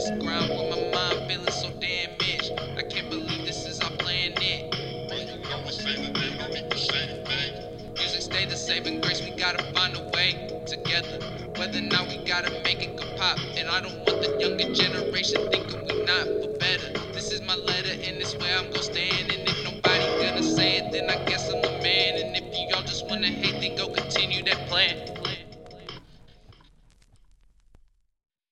this ground, with my mind feeling so damn damaged. I can't believe this is our plan it. Music stay the saving grace, we gotta find a way together. Whether now we gotta make it go pop. And I don't want the younger generation thinking we not for better. This is my letter and it's where I'm gonna stand. And if nobody gonna say it, then I guess I'm the man. And if you all just wanna hate, then go continue that plan.